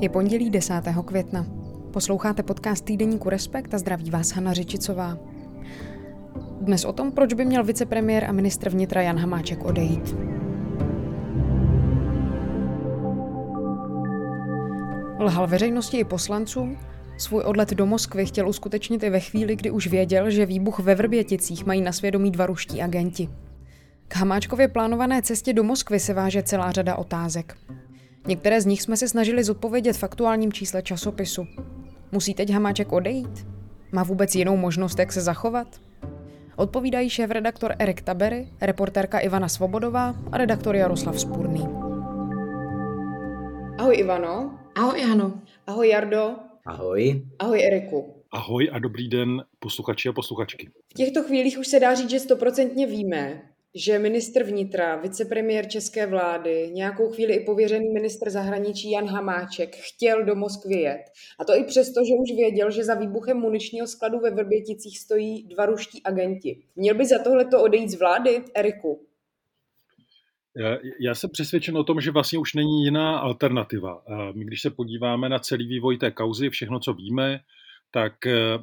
Je pondělí 10. května. Posloucháte podcast týdeníku Respekt a zdraví vás Hana Řičicová. Dnes o tom, proč by měl vicepremiér a ministr vnitra Jan Hamáček odejít. Lhal veřejnosti i poslancům, svůj odlet do Moskvy chtěl uskutečnit i ve chvíli, kdy už věděl, že výbuch ve Vrběticích mají na svědomí dva ruští agenti. K Hamáčkově plánované cestě do Moskvy se váže celá řada otázek. Některé z nich jsme se snažili zodpovědět v aktuálním čísle časopisu. Musí teď Hamáček odejít? Má vůbec jinou možnost, jak se zachovat? Odpovídají šéf-redaktor Erik Tabery, reportérka Ivana Svobodová a redaktor Jaroslav Spurný. Ahoj Ivano. Ahoj Jano. Ahoj Jardo. Ahoj. Ahoj Eriku. Ahoj a dobrý den posluchači a posluchačky. V těchto chvílích už se dá říct, že stoprocentně víme, že ministr vnitra, vicepremiér české vlády, nějakou chvíli i pověřený ministr zahraničí Jan Hamáček chtěl do Moskvy jet. A to i přesto, že už věděl, že za výbuchem muničního skladu ve Vrběticích stojí dva ruští agenti. Měl by za tohleto odejít z vlády, Eriku? Já jsem přesvědčen o tom, že vlastně už není jiná alternativa. My, když se podíváme na celý vývoj té kauzy, všechno, co víme, tak eh,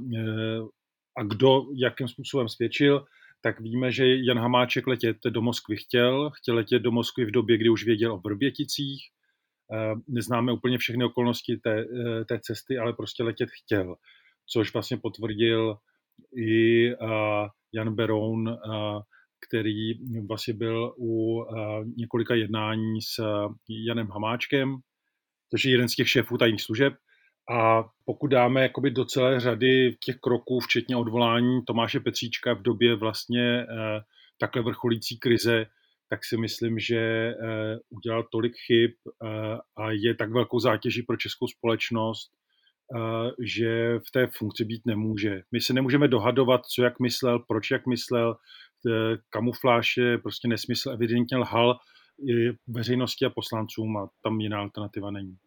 a kdo jakým způsobem svědčil, tak víme, že Jan Hamáček letět do Moskvy chtěl, chtěl letět do Moskvy v době, kdy už věděl o Vrběticích, eh, neznáme úplně všechny okolnosti té, eh, té cesty, ale prostě letět chtěl, což vlastně potvrdil i eh, Jan Beroun, který vlastně byl u několika jednání s Janem Hamáčkem, což je jeden z těch šéfů tajných služeb, a pokud dáme jakoby do celé řady těch kroků, včetně odvolání Tomáše Petříčka v době vlastně eh, takhle vrcholící krize, tak si myslím, že eh, udělal tolik chyb eh, a je tak velkou zátěží pro českou společnost, že v té funkci být nemůže. My se nemůžeme dohadovat, co jak myslel, proč jak myslel, kamufláž je prostě nesmysl, evidentně lhal veřejnosti a poslancům a tam jiná alternativa není.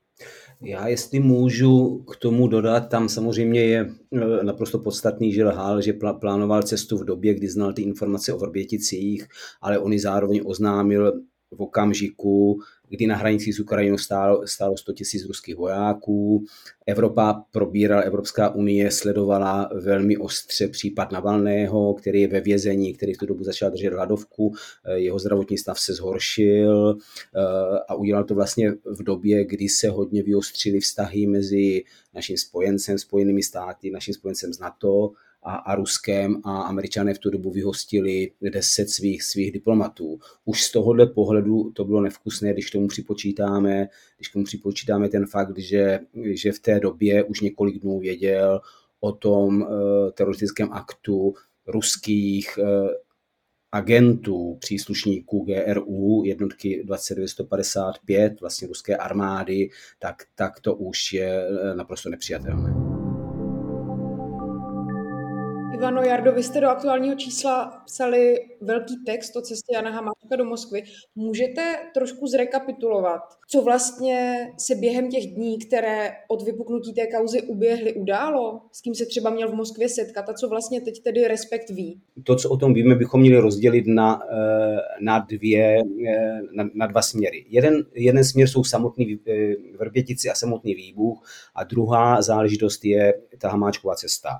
Já jestli můžu k tomu dodat, tam samozřejmě je eh, naprosto podstatný, že lhal, že plánoval cestu v době, kdy znal ty informace o Vrběticích, ale on zároveň oznámil v okamžiku, kdy na hranici s Ukrajinou stálo, stálo 100 000 ruských vojáků. Evropa probírala, Evropská unie sledovala velmi ostře případ Navalného, který je ve vězení, který v tu dobu začal držet hladovku. Eh, jeho zdravotní stav se zhoršil eh, a udělal to vlastně v době, kdy se hodně vyostřily vztahy mezi naším spojencem, spojenými státy, naším spojencem z NATO a, a Ruskem a američané v tu dobu vyhostili deset svých, svých diplomatů. Už z tohohle pohledu to bylo nevkusné, když tomu připočítáme, když tomu připočítáme ten fakt, že, že v té době už několik dnů věděl o tom uh, teroristickém aktu ruských uh, agentů, příslušníků GRU, jednotky 2955, vlastně ruské armády, tak, tak to už je eh, naprosto nepřijatelné. Ivano Jardo, vy jste do aktuálního čísla psali velký text o cestě Jana Hamáčka do Moskvy. Můžete trošku zrekapitulovat, co vlastně se během těch dní, které od vypuknutí té kauzy uběhly, událo? S kým se třeba měl v Moskvě setkat a co vlastně teď tedy Respekt ví? To, co o tom víme, bychom měli rozdělit na, eh, na, dvě, eh, na, na dva směry. Jeden, jeden směr jsou samotný eh, vrbětici a samotný výbuch a druhá záležitost je ta Hamáčková cesta.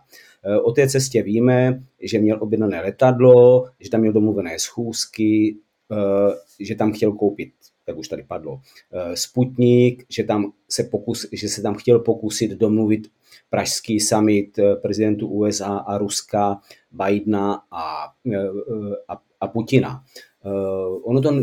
Eh, o té cestě víme, že měl objednané letadlo, že tam měl domluvené schůzky, eh, že tam chtěl koupit, jak už tady padlo, eh, Sputnik, že, tam se, pokus, že se tam chtěl pokusit domluvit pražský summit prezidentů USA a Ruska, Bidena a, a, a Putina. ono to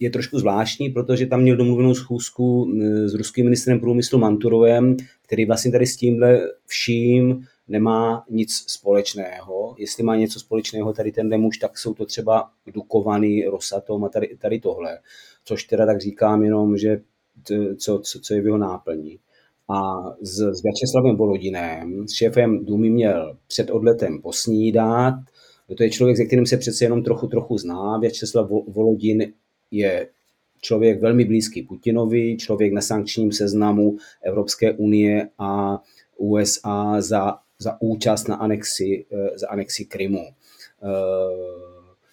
je trošku zvláštní, protože tam měl domluvenou schůzku s ruským ministrem průmyslu Manturovem, který vlastně tady s tímhle vším nemá nic společného. Jestli má něco společného tady ten muž, tak jsou to třeba Dukovaný, Rosatom a tady, tady tohle. Což teda tak říkám jenom, že co, co, co je v jeho náplní. A s, s Vyačeslavem Volodinem, s šéfem Dumy měl před odletem posnídat. To je člověk, se kterým se přece jenom trochu, trochu zná. Vyačeslav Volodin je člověk velmi blízký Putinovi, člověk na sankčním seznamu Evropské unie a USA za za účast na anexi, eh, za anexi Krymu. Eh,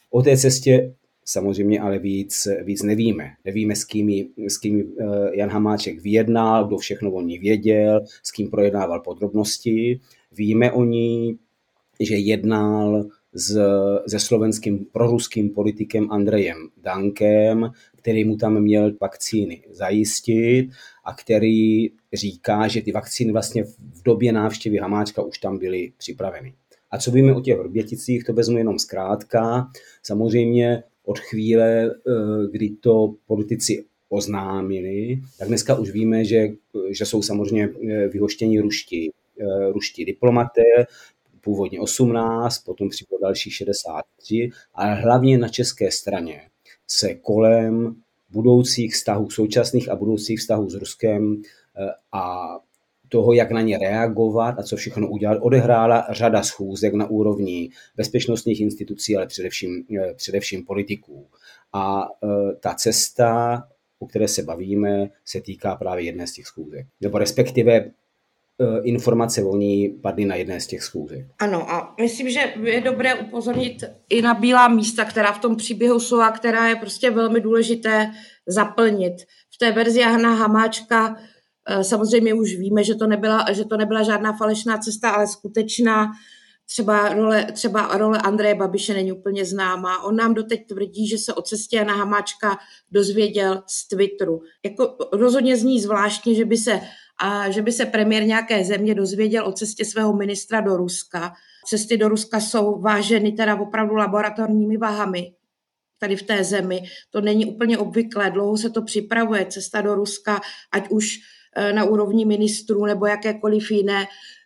o té cestě samozřejmě ale víc, víc nevíme. Nevíme, s kým, s kým Jan Hamáček vyjednal, kdo všechno o ní věděl, s kým projednával podrobnosti. Víme o ní, že jednal s, se slovenským proruským politikem Andrejem Dankem, který mu tam měl vakcíny zajistit a který říká, že ty vakcíny vlastně v době návštěvy Hamáčka už tam byly připraveny. A co víme o těch Vrběticích, to vezmu jenom zkrátka. Samozřejmě od chvíle, eh, kdy to politici oznámili, tak dneska už víme, že, že jsou samozřejmě eh, vyhoštěni ruští, eh, ruští diplomaté, původně 18, potom přibylo další 63, ale hlavně na české straně se kolem budoucích vztahů, současných a budoucích vztahů s Ruskem a toho, jak na ně reagovat a co všechno udělat, odehrála řada schůzek na úrovni bezpečnostních institucí, ale především, eh, především politiků. A eh, ta cesta, o které se bavíme, se týká právě jedné z těch schůzek. Nebo respektive eh, informace o ní padly na jedné z těch schůzek. Ano a myslím, že je dobré upozornit i na bílá místa, která v tom příběhu jsou a která je prostě velmi důležité zaplnit. V té verzi Jana Hamáčka Eh, samozřejmě už víme, že to nebyla, že to nebyla žádná falešná cesta, ale skutečná. Třeba role, třeba role Andreje Babiše není úplně známá. On nám doteď tvrdí, že se o cestě Jana Hamáčka dozvěděl z Twitteru. Jako rozhodně zní zvláštně, že by se a že by se premiér nějaké země dozvěděl o cestě svého ministra do Ruska. Cesty do Ruska jsou váženy teda opravdu laboratorními váhami tady v té zemi. To není úplně obvyklé, dlouho se to připravuje. Cesta do Ruska, ať už Eh, na úrovni ministrů nebo jakékoliv jiné,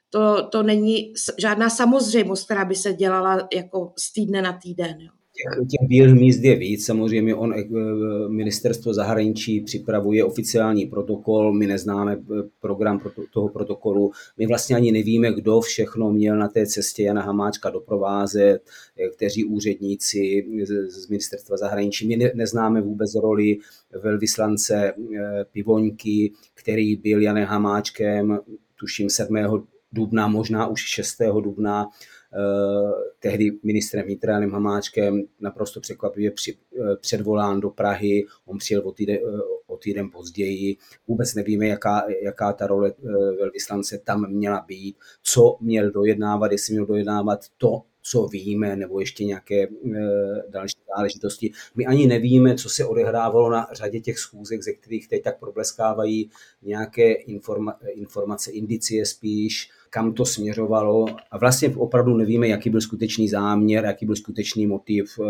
to, to není žádná samozřejmost, která by se dělala jako z týdne na týden. Jo. Těch, těch bílých míst je víc, samozřejmě on, eh, ministerstvo zahraničí připravuje oficiální protokol, my neznáme eh, program toho protokolu, my vlastně ani nevíme, kdo všechno měl na té cestě Jana Hamáčka doprovázet, kteří úředníci z ministerstva zahraničí, my ne, neznáme vůbec roli velvyslance Pivoňky, který byl Janem Hamáčkem, tuším 7. dubna, možná už 6. dubna, eh, tehdy ministrem vnitra Janem Hamáčkem naprosto překvapivě při, eh, předvolán do Prahy, on přijel o týden, eh, o týden později, vůbec nevíme, jaká, jaká ta role velvyslance tam měla být, co měl dojednávat, jestli měl dojednávat to, co víme, nebo ještě nějaké e, další záležitosti. My ani nevíme, co se odehrávalo na řadě těch schůzek, ze kterých teď tak probleskávají nějaké informa- informace, indicie spíš, kam to směřovalo a vlastně opravdu nevíme, jaký byl skutečný záměr, jaký byl skutečný motiv e,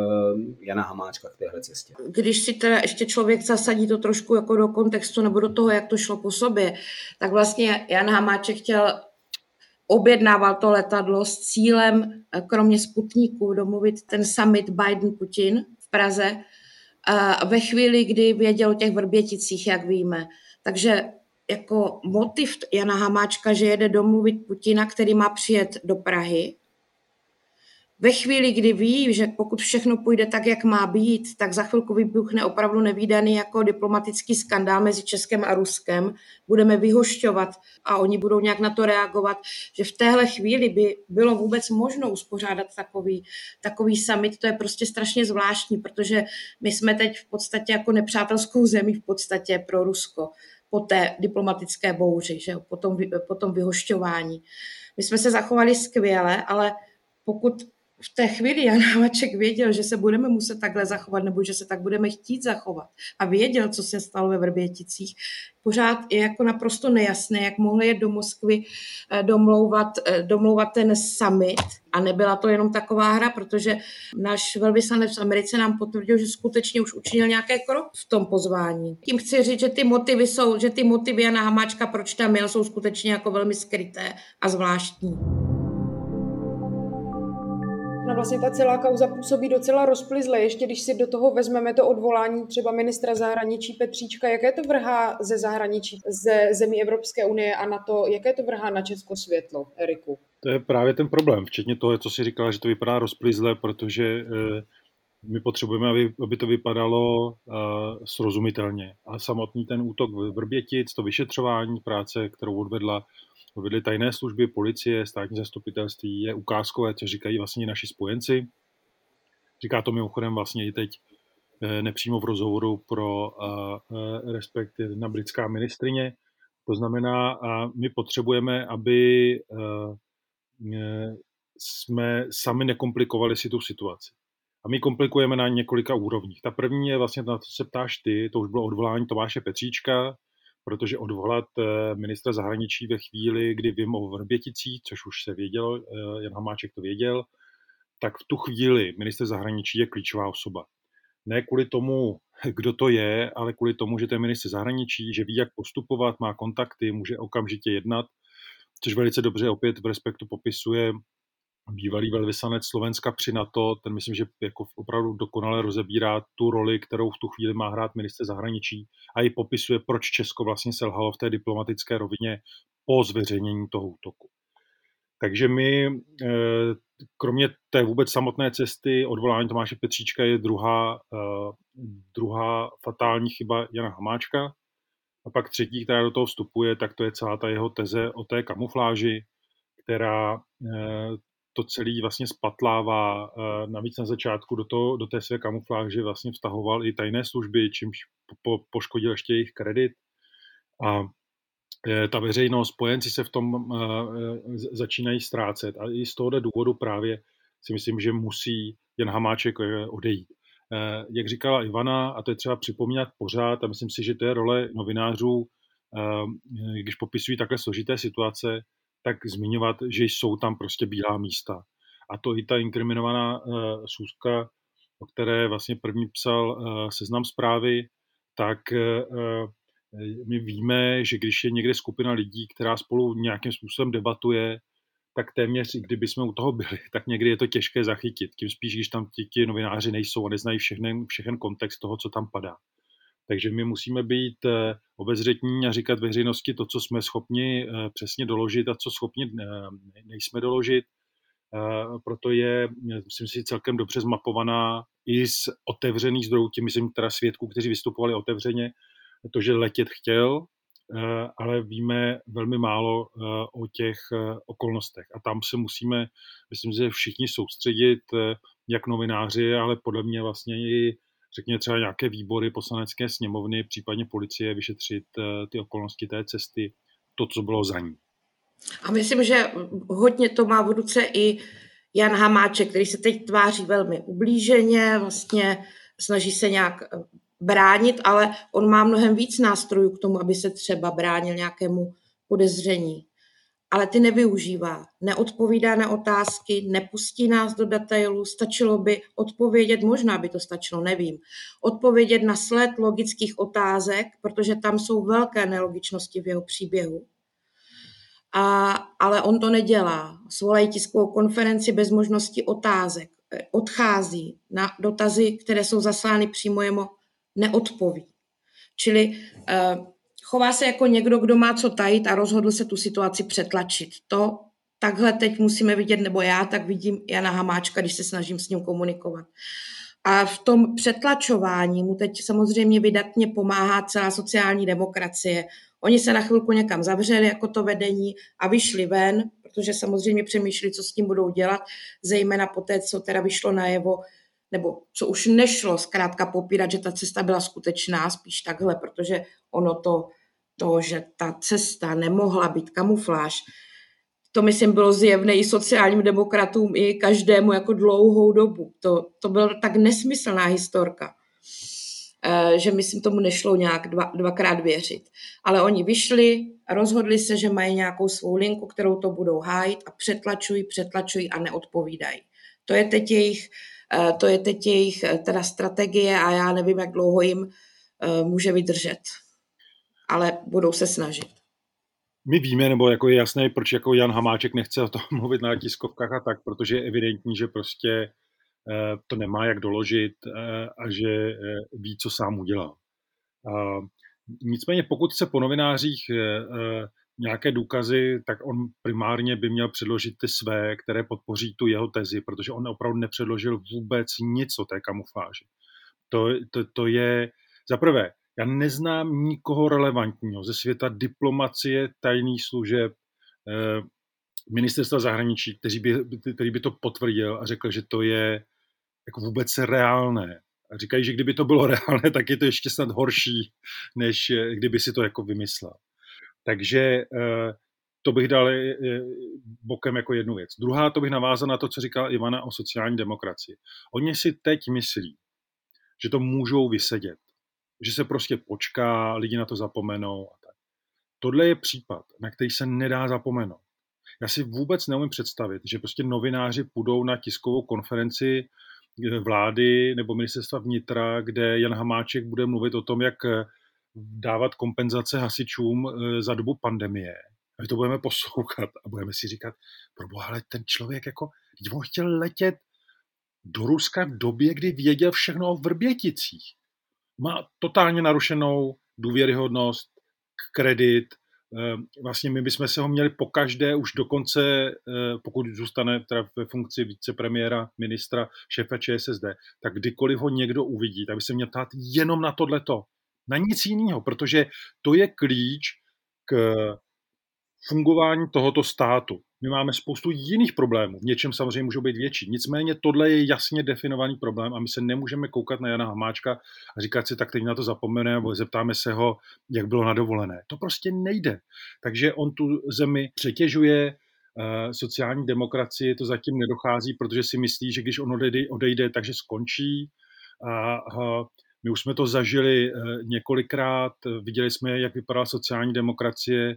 Jana Hamáčka k téhle cestě. Když si teda ještě člověk zasadí to trošku jako do kontextu nebo do toho, jak to šlo po sobě, tak vlastně Jan Hamáček chtěl objednával to letadlo s cílem, eh, kromě Sputníku, domluvit ten summit Biden-Putin v Praze ve chvíli, kdy věděl o těch Vrběticích, jak víme. Takže jako motiv Jana Hamáčka, že jede domluvit Putina, který má přijet do Prahy, ve chvíli, kdy ví, že pokud všechno půjde tak, jak má být, tak za chvilku vybuchne opravdu nevýdaný jako diplomatický skandál mezi Českem a Ruskem. Budeme vyhošťovat a oni budou nějak na to reagovat, že v téhle chvíli by bylo vůbec možno uspořádat takový, takový summit. To je prostě strašně zvláštní, protože my jsme teď v podstatě jako nepřátelskou zemí v podstatě pro Rusko po té diplomatické bouři, že jo, po, tom, po tom vyhošťování. My jsme se zachovali skvěle, ale pokud v té chvíli Jan Hamaček věděl, že se budeme muset takhle zachovat, nebo že se tak budeme chtít zachovat. A věděl, co se stalo ve Vrběticích, pořád je jako naprosto nejasné, jak mohli jet do Moskvy eh, domlouvat, eh, domlouvat ten summit. A nebyla to jenom taková hra, protože náš velvyslanec v Americe nám potvrdil, že skutečně už učinil nějaké krok v tom pozvání. Tím chci říct, že ty motivy jsou, že ty motivy Jana Hamáčka, proč tam měl, jsou skutečně jako velmi skryté a zvláštní vlastně ta celá kauza působí docela rozplizle. Ještě když si do toho vezmeme to odvolání třeba ministra zahraničí Petříčka, jaké to vrhá ze zahraničí, ze zemí Evropské unie a na to, jaké to vrhá na Česko světlo, Eriku? To je právě ten problém, včetně toho, co si říkala, že to vypadá rozplizle, protože eh, my potřebujeme, aby, aby to vypadalo uh, srozumitelně. A samotný ten útok v Vrbětic, to vyšetřování práce, kterou odvedla vedli tajné služby, policie, státní zastupitelství, je ukázkové, co říkají vlastně naši spojenci. Říká to mimochodem vlastně i teď nepřímo v rozhovoru pro respekt na britská ministrině. To znamená, my potřebujeme, aby jsme sami nekomplikovali si tu situaci. A my komplikujeme na několika úrovních. Ta první je vlastně, na co se ptáš ty, to už bylo odvolání Tomáše Petříčka, protože odvolat eh, ministra zahraničí ve chvíli, kdy vím o Vrběticích, což už se věděl, eh, Jan Hamáček to věděl, tak v tu chvíli minister zahraničí je klíčová osoba. Ne kvůli tomu, kdo to je, ale kvůli tomu, že je minister zahraničí, že ví, jak postupovat, má kontakty, může okamžitě jednat, což velice dobře opět v respektu popisuje bývalý velvyslanec Slovenska při NATO, ten myslím, že jako opravdu dokonale rozebírá tu roli, kterou v tu chvíli má hrát minister zahraničí a i popisuje, proč Česko vlastně selhalo v té diplomatické rovině po zveřejnění toho útoku. Takže my, eh, kromě té vůbec samotné cesty odvolání Tomáše Petříčka je druhá, eh, druhá fatální chyba Jana Hamáčka. A pak třetí, která do toho vstupuje, tak to je celá ta jeho teze o té kamufláži, která eh, to celý vlastně spatlává. Navíc na začátku do, toho, do té své kamufláže vlastně vztahoval i tajné služby, čímž po, poškodil ještě jejich kredit. A e, ta veřejnost, spojenci se v tom e, začínají ztrácet. A i z tohohle důvodu právě si myslím, že musí Jan Hamáček odejít. Jak říkala Ivana, a to je třeba připomínat pořád, a myslím si, že to je role novinářů, když popisují takhle složité situace, tak zmiňovat, že jsou tam prostě bílá místa. A to i ta inkriminovaná uh, eh, Sůzka, o které vlastně první psal uh, seznam zprávy, tak uh, my víme, že když je někde skupina lidí, která spolu nějakým způsobem debatuje, tak téměř, kdyby jsme u toho byli, tak někdy je to těžké zachytit. Tím spíš, když tam ti, ti novináři nejsou a neznají všechny, všechen kontext toho, co tam padá. Takže my musíme být eh, obezřetní a říkat veřejnosti to, co jsme schopni eh, přesně doložit a co schopni eh, nejsme doložit. Proto je, myslím si, celkem dobře zmapovaná i z otevřených zdrojů, tím myslím teda svědků, kteří vystupovali otevřeně, to, že letět chtěl, ale víme velmi málo o těch okolnostech. A tam se musíme, myslím, že všichni soustředit, jak novináři, ale podle mě vlastně i řekněme třeba nějaké výbory poslanecké sněmovny, případně policie vyšetřit eh, ty okolnosti té cesty, to, co bylo za ní. A myslím, že hodně to má v ruce i Jan Hamáček, který se teď tváří velmi ublíženě, vlastně snaží se nějak eh, bránit, ale on má mnohem víc nástrojů k tomu, aby se třeba bránil nějakému podezření ale ty nevyužívá. Neodpovídá na otázky, nepustí nás do detailů, stačilo by odpovědět, možná by to stačilo, nevím, odpovědět na sled logických otázek, protože tam jsou velké nelogičnosti v jeho příběhu. A, ale on to nedělá. Svolají tiskovou konferenci bez možnosti otázek. Odchází na dotazy, které jsou zaslány přímo jemu, neodpoví. Čili uh, Chová se jako někdo, kdo má co tajit a rozhodl se tu situaci přetlačit. To takhle teď musíme vidět, nebo já tak vidím Jana Hamáčka, když se snažím s ním komunikovat. A v tom přetlačování mu teď samozřejmě vydatně pomáhá celá sociální demokracie. Oni se na chvilku někam zavřeli jako to vedení a vyšli ven, protože samozřejmě přemýšleli, co s tím budou dělat, zejména po té, co teda vyšlo najevo, nebo co už nešlo zkrátka popírat, že ta cesta byla skutečná, spíš takhle, protože ono to to, že ta cesta nemohla být kamufláž, to myslím bylo zjevné i sociálním demokratům, i každému jako dlouhou dobu. To, to byla tak nesmyslná historka, eh, že myslím tomu nešlo nějak dva, dvakrát věřit. Ale oni vyšli, rozhodli se, že mají nějakou svou linku, kterou to budou hájit a přetlačují, přetlačují a neodpovídají. To je teď jejich, eh, to je teď jejich eh, teda strategie a já nevím, jak dlouho jim může vydržet ale budou se snažit. My víme, nebo jako je jasné, proč jako Jan Hamáček nechce o tom mluvit na tiskovkách a tak, protože je evidentní, že prostě eh, to nemá jak doložit eh, a že eh, ví, co sám udělal. Nicméně pokud se po novinářích nějaké důkazy, tak on primárně by měl předložit ty své, které podpoří tu jeho tezi, protože on opravdu nepředložil vůbec nic o té kamufláži. To, to, to je, za prvé, já neznám nikoho relevantního ze světa diplomacie, tajných služeb, eh, ministerstva zahraničí, který by, který by to potvrdil a řekl, že to je jako vůbec reálné říkají, že kdyby to bylo reálné, tak je to ještě snad horší, než kdyby si to jako vymyslel. Takže to bych dal bokem jako jednu věc. Druhá, to bych navázal na to, co říkala Ivana o sociální demokracii. Oni si teď myslí, že to můžou vysedět, že se prostě počká, lidi na to zapomenou a tak. Tohle je případ, na který se nedá zapomenout. Já si vůbec neumím představit, že prostě novináři půjdou na tiskovou konferenci eh, vlády nebo ministerstva vnitra, kde Jan Hamáček bude mluvit o tom, jak eh, dávat kompenzace hasičům eh, za dobu pandemie. A my to budeme poslouchat a budeme si říkat, proboha, ale ten člověk jako, on chtěl letět do Ruska v době, kdy věděl všechno o Vrběticích. Má totálně narušenou důvěryhodnost, kredit, Ehm, vlastně my bychom se ho měli pokaždé už dokonce, eh, pokud zůstane teda ve funkci vicepremiéra, ministra, šéfa ČSSD, tak kdykoliv ho někdo uvidí, tak by se měl ptát jenom na tohleto, na nic jiného, protože to je klíč k fungování tohoto státu. My máme spoustu jiných problémů, v něčem samozřejmě můžou být větší. Nicméně tohle je jasně definovaný problém a my se nemůžeme koukat na Jana Hamáčka a říkat si, tak teď na to zapomeneme nebo zeptáme se ho, jak bylo na dovolené. To prostě nejde. Takže on tu zemi přetěžuje, eh, sociální demokracii to zatím nedochází, protože si myslí, že když on odejde, odejde takže skončí. A, my už jsme to zažili eh, několikrát, viděli jsme, jak vypadala sociální demokracie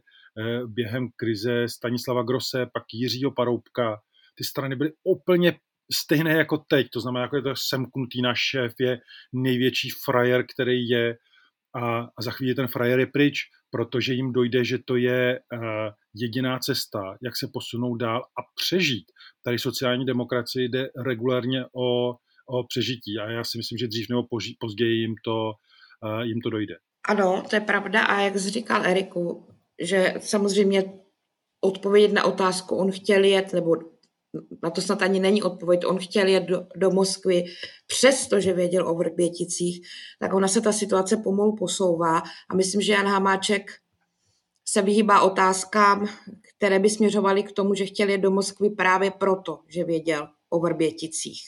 během krize Stanislava Grosse, pak Jiřího Paroubka. Ty strany byly úplně stejné jako teď, to znamená, jako je to semknutý náš šéf, je největší frajer, který je a, a za chvíli ten frajer je pryč, protože jim dojde, že to je uh, jediná cesta, jak se posunout dál a přežít. Tady sociální demokracii jde regulárně o, o přežití a já si myslím, že dřív nebo později jim to, uh, jim to dojde. Ano, to je pravda a jak říkal Eriku, že samozřejmě odpovědět na otázku, on chtěl jet, nebo na to snad ani není odpověď, on chtěl jet do, do Moskvy, přestože věděl o Vrběticích, tak ona se ta situace pomalu posouvá a myslím, že Jan Hamáček se vyhýbá otázkám, které by směřovaly k tomu, že chtěl jet do Moskvy právě proto, že věděl o Vrběticích.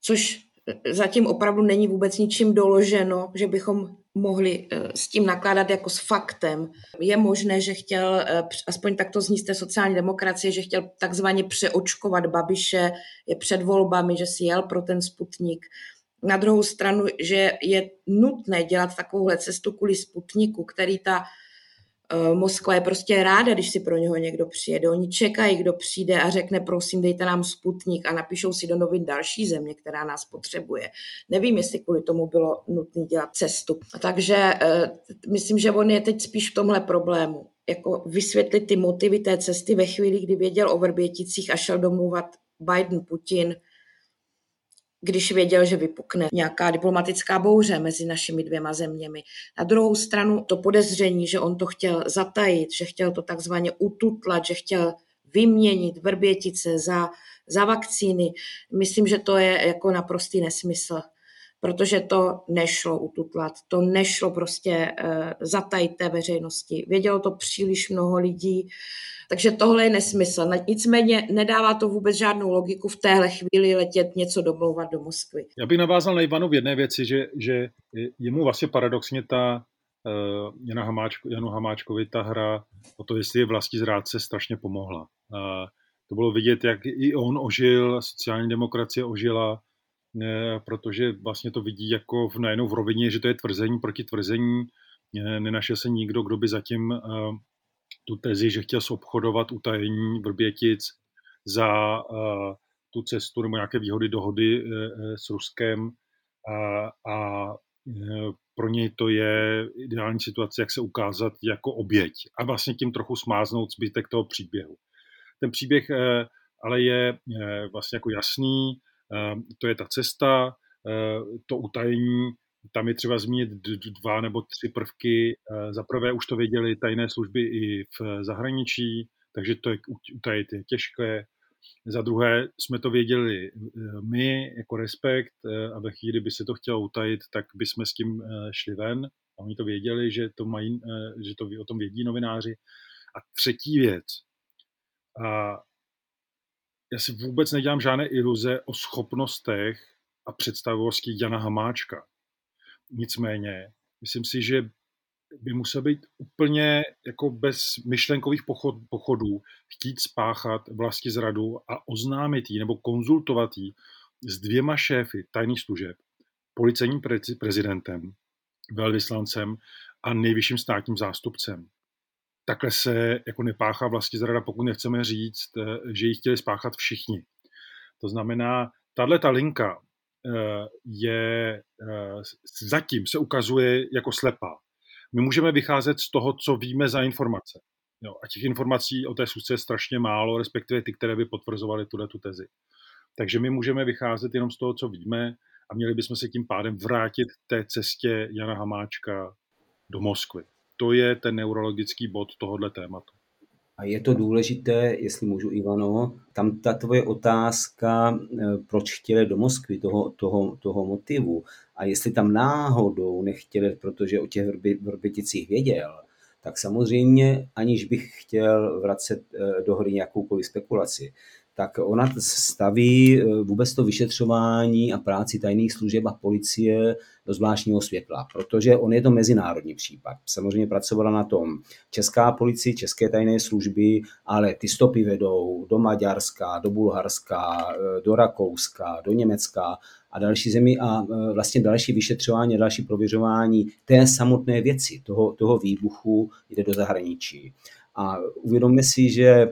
Což zatím opravdu není vůbec ničím doloženo, že bychom mohli eh, s tím nakládat jako s faktem. Je možné, že chtěl, eh, aspoň takto zní z té sociální demokracie, že chtěl takzvaně přeočkovat Babiše je před volbami, že si jel pro ten Sputnik. Na druhou stranu, že je nutné dělat takovouhle cestu kvůli Sputniku, který ta Moskva je prostě ráda, když si pro něho někdo přijede. Oni čekají, kdo přijde a řekne, prosím, dejte nám sputnik a napíšou si do novin další země, která nás potřebuje. Nevím, jestli kvůli tomu bylo nutné dělat cestu. Takže uh, myslím, že on je teď spíš v tomhle problému. Jako vysvětlit ty motivy té cesty ve chvíli, kdy věděl o Vrběticích a šel domluvat Biden-Putin, když věděl, že vypukne nějaká diplomatická bouře mezi našimi dvěma zeměmi. Na druhou stranu to podezření, že on to chtěl zatajit, že chtěl to takzvaně ututlat, že chtěl vyměnit Vrbětice za, za vakcíny, myslím, že to je jako naprostý nesmysl protože to nešlo ututlat, to nešlo prostě uh, zatajit té veřejnosti. Vědělo to příliš mnoho lidí, takže tohle je nesmysl. Nicméně nedává to vůbec žádnou logiku v téhle chvíli letět něco domlouvat do Moskvy. Já bych navázal na Ivanu v jedné věci, že, že jemu vlastně paradoxně ta uh, Jana Hamáčko, Janu Hamáčkovi ta hra o to, jestli je vlastní zrádce, strašně pomohla. To bylo vidět, jak i on ožil, sociální demokracie ožila, protože vlastně to vidí jako v, najednou v rovině, že to je tvrzení proti tvrzení. Nenašel se nikdo, kdo by zatím eh, tu tezi, že chtěl obchodovat utajení Vrbětic za eh, tu cestu nebo nějaké výhody dohody eh, s Ruskem a, a pro něj to je ideální situace, jak se ukázat jako oběť a vlastně tím trochu smáznout zbytek toho příběhu. Ten příběh ale je vlastně jako jasný, to je ta cesta, ehm, to utajení, tam je třeba zmínit dva nebo tři prvky. Ehm, za prvé už to věděli tajné služby i v zahraničí, takže to je, utajit je těžké. Za druhé jsme to věděli my jako respekt a ve chvíli, by se to chtělo utajit, tak bychom s tím šli ven. A oni to věděli, že to, mají, že to o tom vědí novináři. A třetí věc, a já si vůbec nedělám žádné iluze o schopnostech a představivosti Jana Hamáčka. Nicméně, myslím si, že by musel být úplně jako bez myšlenkových pochod, pochodů chtít spáchat vlasti zradu a oznámit jí nebo konzultovat jí s dvěma šéfy tajných služeb, policejním prezidentem, velvyslancem a nejvyšším státním zástupcem. Takhle se jako nepáchá vlasti zrada, pokud nechceme říct, eh, že ji chtěli spáchat všichni. To znamená, tahle ta linka eh, je eh, zatím se ukazuje jako slepá. My můžeme vycházet z toho, co víme za informace. Jo, a těch informací o té schůzce je strašně málo, respektive ty, které by potvrzovaly tuhle tu tezi. Takže my můžeme vycházet jenom z toho, co víme a měli bychom se tím pádem vrátit té cestě Jana Hamáčka do Moskvy. To je ten neurologický bod tohohle tématu. A je to důležité, jestli můžu, Ivano, tam ta tvoje otázka, eh, proč chtěli do Moskvy, toho, toho, toho motivu, a jestli tam náhodou nechtěli, protože o těch Vrběticích věděl, tak samozřejmě, aniž bych chtěl vracet eh, do hry nějakoukoliv spekulaci, tak ona staví eh, vůbec to vyšetřování a práci tajných služeb a policie do zvláštního světla, protože on je to mezinárodní případ. Samozřejmě pracovala na tom česká policie, české tajné služby, ale ty stopy vedou do Maďarska, do Bulharska, eh, do Rakouska, do Německa a další zemi a eh, vlastně další vyšetřování, další prověřování té samotné věci, toho, toho výbuchu jde do zahraničí. A uvědomme si, že eh,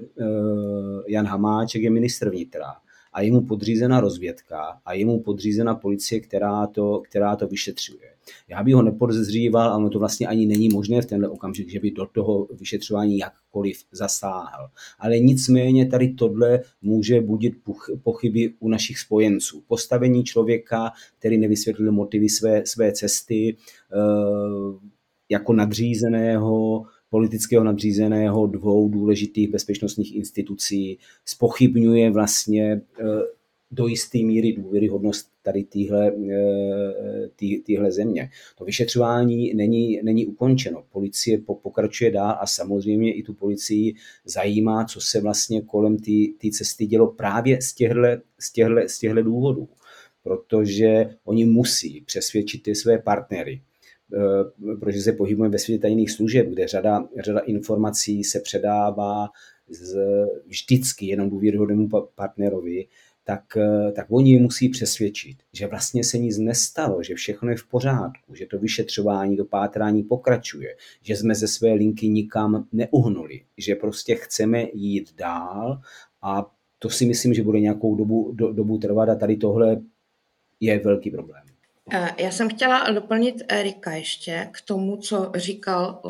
Jan Hamáček je ministr vnitra a je mu podřízena rozvědka a je mu podřízena policie, která to, která to vyšetřuje. Já bych ho nepodezříval, a ono to vlastně ani není možné v tenhle okamžik, že by do toho vyšetřování jakkoliv zasáhl. Ale nicméně tady tohle může budit pochyby u našich spojenců. Postavení člověka, který nevysvětlil motivy své, své cesty, eh, jako nadřízeného, politického nadřízeného dvou důležitých bezpečnostních institucí spochybňuje vlastně eh, do jisté míry důvěryhodnost tady týhle, eh, tý, týhle země. To vyšetřování není, není ukončeno. Policie pokračuje dál a samozřejmě i tu policii zajímá, co se vlastně kolem té cesty dělo právě z těchto, z těchto, z těchto důvodů. Protože oni musí přesvědčit ty své partnery, protože se pohybujeme ve světě tajných služeb, kde řada, řada informací se předává z, vždycky jenom důvěryhodnému partnerovi, tak, eh, tak oni musí přesvědčit, že vlastně se nic nestalo, že všechno je v pořádku, že to vyšetřování, to pátrání pokračuje, že jsme ze své linky nikam neuhnuli, že prostě chceme jít dál a to si myslím, že bude nějakou dobu, do, dobu trvat a tady tohle je velký problém. Eh, já jsem chtěla doplnit Erika ještě k tomu, co říkal.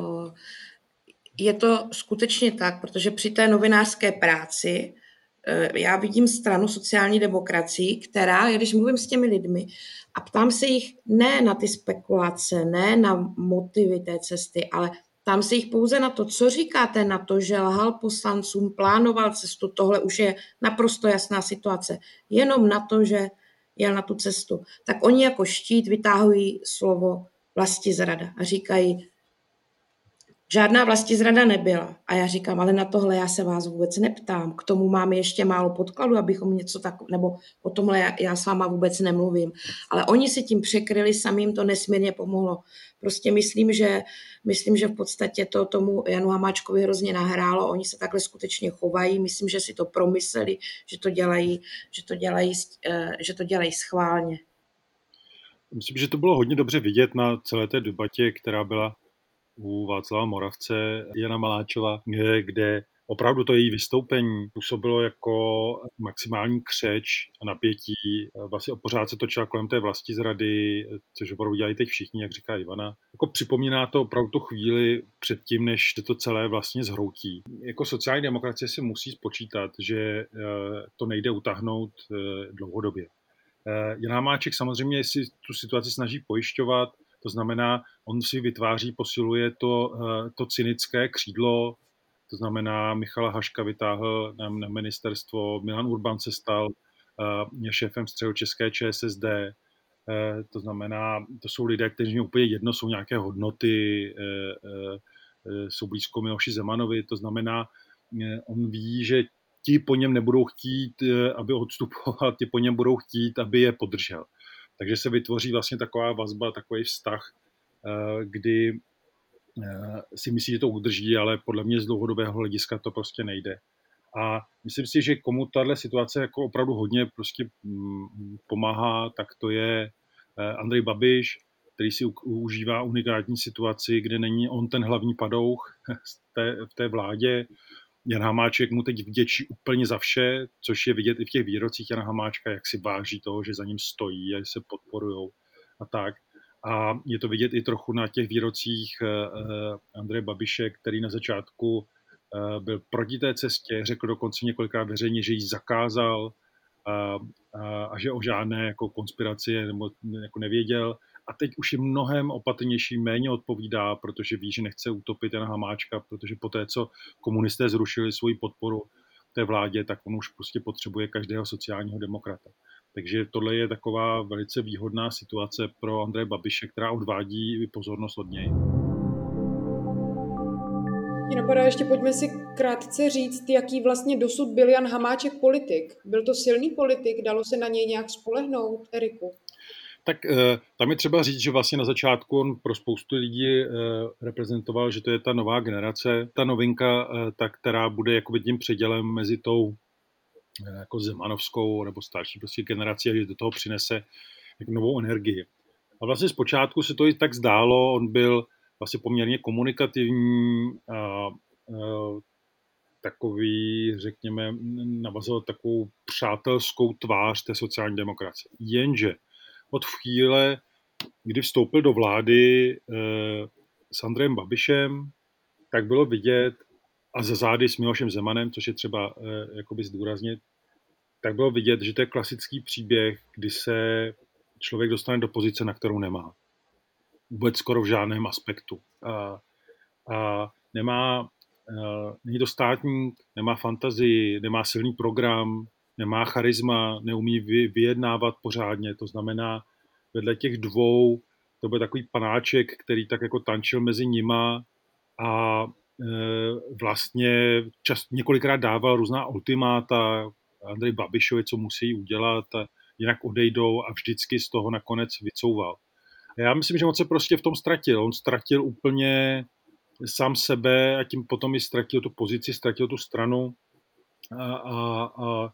Je to skutečně tak, protože při té novinářské práci eh, já vidím stranu sociální demokracii, která, když mluvím s těmi lidmi a ptám se jich ne na ty spekulace, ne na motivy té cesty, ale tam se jich pouze na to, co říkáte na to, že lhal poslancům, plánoval cestu, tohle už je naprosto jasná situace. Jenom na to, že jel na tu cestu, tak oni jako štít vytáhují slovo vlasti zrada a říkají, žádná vlasti zrada nebyla. A já říkám, ale na tohle já se vás vůbec neptám. K tomu máme ještě málo podkladu, abychom něco tak, nebo o tomhle já, já s váma vůbec nemluvím. Ale oni si tím překryli, samým to nesmírně pomohlo. Prostě myslím, že, myslím, že v podstatě to tomu Janu Hamáčkovi hrozně nahrálo. Oni se takhle skutečně chovají. Myslím, že si to promysleli, že to dělají, že to dělají, eh, že to dělají schválně. Myslím, že to bylo hodně dobře vidět na celé té debatě, která byla u Václava Moravce, Jana Maláčova, kde opravdu to její vystoupení působilo jako maximální křeč a napětí. Vlastně pořád se točila kolem té vlasti zrady, což opravdu dělají teď všichni, jak říká Ivana. Jako připomíná to opravdu tu chvíli předtím, než to celé vlastně zhroutí. Jako sociální demokracie si musí spočítat, že eh, to nejde utáhnout eh, dlouhodobě. Eh, Jan Hamáček samozřejmě si tu situaci snaží pojišťovat, to znamená, on si vytváří, posiluje to, eh, to cynické křídlo, to znamená, Michala Haška vytáhl na, na ministerstvo, Milan Urban se stal uh, šéfem středu České ČSSD, uh, to znamená, to jsou lidé, kteří mě úplně jedno, jsou nějaké hodnoty, uh, uh, jsou blízko Miloši Zemanovi, to znamená, on ví, že ti po něm nebudou chtít, aby odstupoval, ti po něm budou chtít, aby je podržel. Takže se vytvoří vlastně taková vazba, takový vztah, kdy si myslí, že to udrží, ale podle mě z dlouhodobého hlediska to prostě nejde. A myslím si, že komu tahle situace jako opravdu hodně prostě mm, pomáhá, tak to je Andrej Babiš, který si užívá unikátní situaci, kde není on ten hlavní padouch v té, v té vládě. Jan Hamáček mu teď vděčí úplně za vše, což je vidět i v těch výrocích Jana Hamáčka, jak si váží toho, že za ním stojí a že se podporují a tak. A je to vidět i trochu na těch výrocích eh, eh, Andreje Babiše, který na začátku eh, byl proti té cestě, řekl dokonce několikrát veřejně, že ji zakázal a, a, a že o žádné jako konspiraci nebo jako nevěděl a teď už je mnohem opatrnější, méně odpovídá, protože ví, že nechce utopit Jana Hamáčka, protože po té, co komunisté zrušili svoji podporu té vládě, tak on už prostě potřebuje každého sociálního demokrata. Takže tohle je taková velice výhodná situace pro Andreje Babiše, která odvádí pozornost od něj. Mě napadá ještě, pojďme si krátce říct, jaký vlastně dosud byl Jan Hamáček politik. Byl to silný politik, dalo se na něj nějak spolehnout, Eriku? Tak eh, tam je třeba říct, že vlastně na začátku on pro spoustu lidí eh, reprezentoval, že to je ta nová generace, ta novinka, eh, ta, která bude jakoby tím předělem mezi tou jako zemanovskou nebo starší prostě generací a že do toho přinese jako novou energii. A vlastně zpočátku se to i tak zdálo, on byl vlastně poměrně komunikativní, a, a, takový, řekněme, navazoval takovou přátelskou tvář té sociální demokracie. Jenže od chvíle, kdy vstoupil do vlády eh, s Andrejem Babišem, tak bylo vidět, a za zády s Milošem Zemanem, což je třeba eh, jakoby zdůraznit, tak bylo vidět, že to je klasický příběh, kdy se člověk dostane do pozice, na kterou nemá. Vůbec skoro v žádném aspektu. A, a nemá, uh, není to státník, nemá fantazii, nemá silný program, nemá charisma, neumí vy, vyjednávat pořádně, to znamená, vedle těch dvou to byl takový panáček, který tak jako tančil mezi nima a e, vlastně čas, několikrát dával různá ultimáta Andrej Babišovi, co musí udělat, a jinak odejdou a vždycky z toho nakonec vycouval. A já myslím, že on se prostě v tom ztratil. On ztratil úplně sám sebe a tím potom i ztratil tu pozici, ztratil tu stranu a, a, a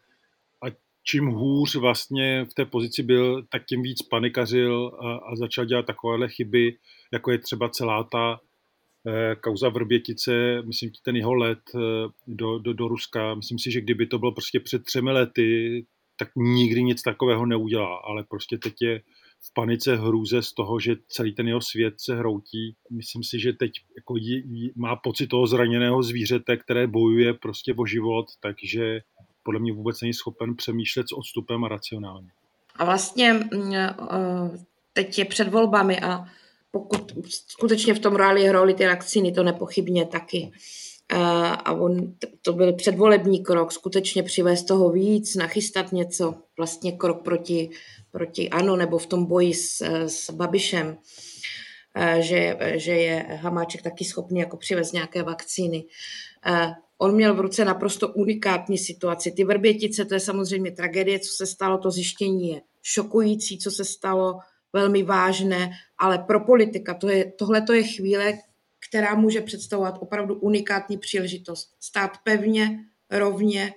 čím hůř vlastně v té pozici byl, tak tím víc panikařil a, a začal dělat takovéhle chyby, jako je třeba celá ta e, kauza Vrbětice, myslím ten jeho let e, do, do, do Ruska. Myslím si, že kdyby to bylo prostě před třemi lety, tak nikdy nic takového neudělá, ale prostě teď je v panice hrůze z toho, že celý ten jeho svět se hroutí. Myslím si, že teď jako jí, jí, má pocit toho zraněného zvířete, které bojuje prostě o život, takže podle mě vůbec není schopen přemýšlet s odstupem a racionálně. A vlastně mm, eh, teď je před volbami a pokud skutečně v tom hráli roli ty vakcíny, to nepochybně taky. Eh, a on, to byl předvolební krok, skutečně přivést toho víc, nachystat něco, vlastně krok proti, proti ANO nebo v tom boji s, s Babišem, eh, že, že je Hamáček taky schopný jako přivést nějaké vakcíny. On měl v ruce naprosto unikátní situaci. Ty vrbětice, to je samozřejmě tragédie, co se stalo, to zjištění je šokující, co se stalo, velmi vážné, ale pro politika to je, tohle to je chvíle, která může představovat opravdu unikátní příležitost. Stát pevně, rovně,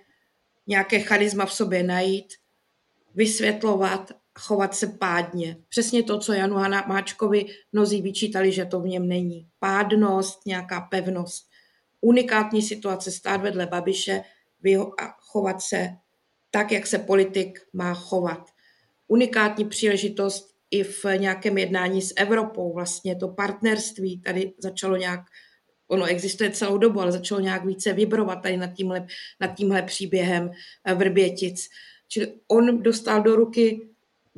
nějaké charisma v sobě najít, vysvětlovat, chovat se pádně. Přesně to, co Janu Máčkovi mnozí vyčítali, že to v něm není. Pádnost, nějaká pevnost unikátní situace stát vedle Babiše a chovat se tak, jak se politik má chovat. Unikátní příležitost i v nějakém jednání s Evropou. Vlastně to partnerství tady začalo nějak, ono existuje celou dobu, ale začalo nějak více vibrovat tady nad tímhle, nad tímhle příběhem Vrbětic. Čili on dostal do ruky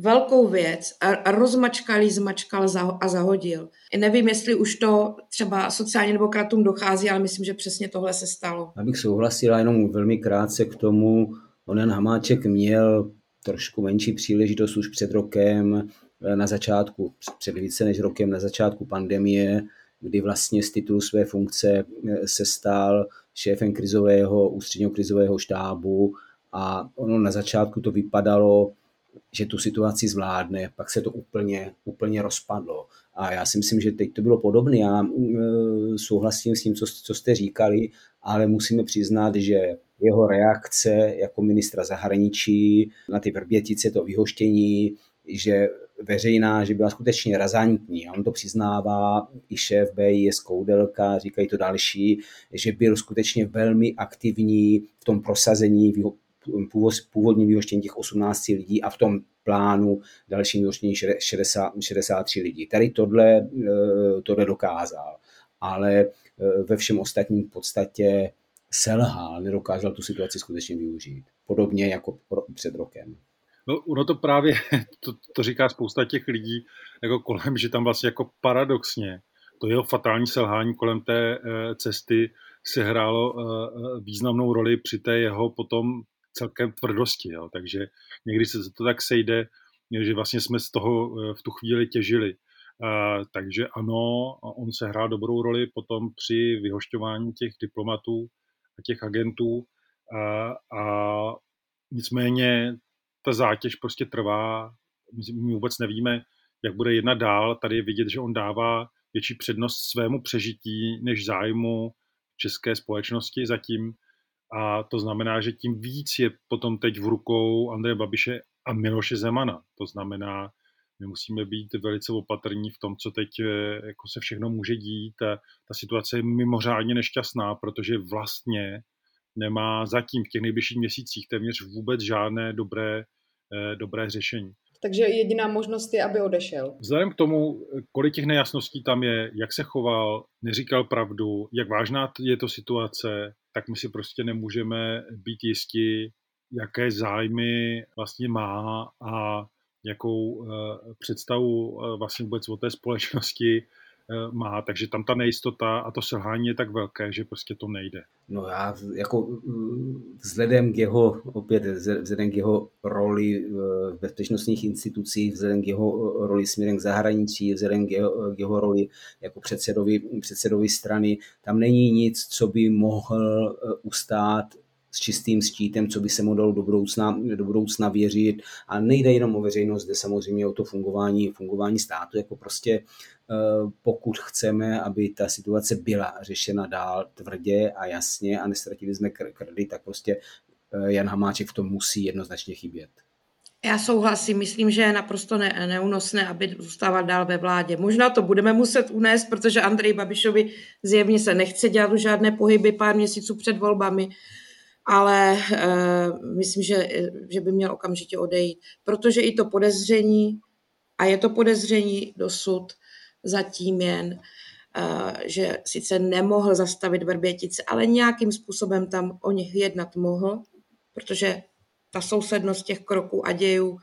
velkou věc a, a rozmačkal zmačkal a zahodil. Nevím, jestli už to třeba sociálním demokratům dochází, ale myslím, že přesně tohle se stalo. Abych souhlasila jenom velmi krátce k tomu, onen Hamáček měl trošku menší příležitost už před rokem, eh, na začátku, před více než rokem, na začátku pandemie, kdy vlastně z titulu své funkce eh, se stal šéfem krizového, ústředního krizového štábu a ono na začátku to vypadalo, že tu situaci zvládne, pak se to úplně, úplně rozpadlo. A já si myslím, že teď to bylo podobné. Já uh, souhlasím s tím, co, co jste říkali, ale musíme přiznat, že jeho reakce jako ministra zahraničí na ty vrbětice, to vyhoštění, že veřejná, že byla skutečně razantní. A on to přiznává, i šéf BIS Koudelka, říkají to další, že byl skutečně velmi aktivní v tom prosazení původní vyhoštění těch 18 lidí a v tom plánu další vyhoštění 60, 63 lidí. Tady tohle, eh, tohle dokázal, ale eh, ve všem ostatním v podstatě selhal, nedokázal tu situaci skutečně využít. Podobně jako před rokem. No, ono to právě, to, to říká spousta těch lidí jako kolem, že tam vlastně jako paradoxně to jeho fatální selhání kolem té eh, cesty se hrálo významnou roli při té jeho potom celkem tvrdosti. Jo. Takže někdy se to tak sejde, že vlastně jsme z toho eh, v tu chvíli těžili. Uh, takže ano, on se hrál dobrou roli potom při vyhošťování těch diplomatů a těch agentů uh, a nicméně ta zátěž prostě trvá, my vůbec nevíme, jak bude jednat dál, tady je vidět, že on dává větší přednost svému přežití než zájmu české společnosti zatím a to znamená, že tím víc je potom teď v rukou Andreje Babiše a Miloše Zemana. To znamená, my musíme být velice opatrní v tom, co teď eh, jako se všechno může dít. A ta situace je mimořádně nešťastná, protože vlastně nemá zatím v těch nejbližších měsících téměř vůbec žádné dobré, eh, dobré řešení. Takže jediná možnost je, aby odešel. Vzhledem k tomu, kolik těch nejasností tam je, jak se choval, neříkal pravdu, jak vážná je to situace, tak my si prostě nemůžeme být jistí, jaké zájmy vlastně má a jakou uh, představu uh, vlastně vůbec o té společnosti má, takže tam ta nejistota a to selhání je tak velké, že prostě to nejde. No já jako vzhledem k jeho, opět vzhledem k jeho roli v bezpečnostních institucích, vzhledem k jeho roli směrem k zahraničí, vzhledem k jeho, k jeho roli jako předsedovi, předsedovi strany, tam není nic, co by mohl ustát s čistým štítem, co by se mu dalo do budoucna, do budoucna věřit. A nejde jenom o veřejnost, jde samozřejmě o to fungování, fungování státu, jako prostě eh, pokud chceme, aby ta situace byla řešena dál tvrdě a jasně a nestratili jsme krdy, tak prostě eh, Jan Hamáček v tom musí jednoznačně chybět. Já souhlasím, myslím, že je naprosto ne- neúnosné, aby zůstával dál ve vládě. Možná to budeme muset unést, protože Andrej Babišovi zjevně se nechce dělat žádné pohyby pár měsíců před volbami ale uh, myslím, že, že by měl okamžitě odejít, protože i to podezření, a je to podezření dosud zatím jen, uh, že sice nemohl zastavit Vrbětice, ale nějakým způsobem tam o nich jednat mohl, protože ta sousednost těch kroků a dějů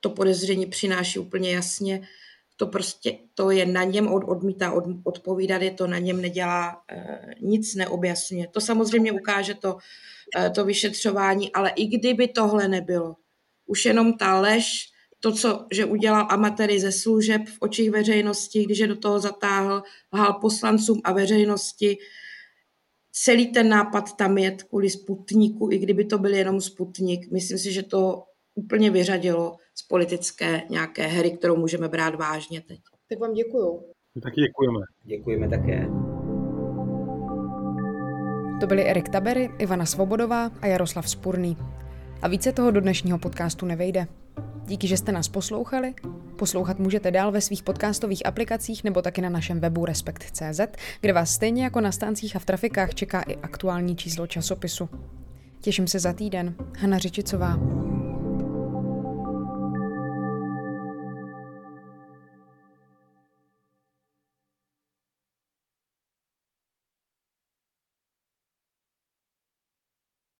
to podezření přináší úplně jasně. To prostě, to je na něm, od, odmítá od, odpovídat, je to na něm, nedělá, uh, nic neobjasňuje. To samozřejmě ukáže to Eh, to vyšetřování, ale i kdyby tohle nebylo, už jenom ta lež, to, co, že udělal amatéry ze služeb v očích veřejnosti, když je do toho zatáhl, lhal poslancům a veřejnosti, celý ten nápad tam je kvůli Sputniku, i kdyby to byl jenom Sputnik. Myslím si, že to úplně vyřadilo z politické nějaké hry, kterou můžeme brát vážně teď. Tak vám děkuju. taky děkujeme. Děkujeme také. To byli Erik Tabery, Ivana Svobodová a Jaroslav Spurný. A více toho do dnešního podcastu nevejde. Díky, že jste nás poslouchali. Poslouchat můžete dál ve svých podcastových aplikacích nebo taky na našem webu Respekt.cz, kde vás stejně jako na stáncích a v trafikách čeká i aktuální číslo časopisu. Těším se za týden. Hana Řičicová.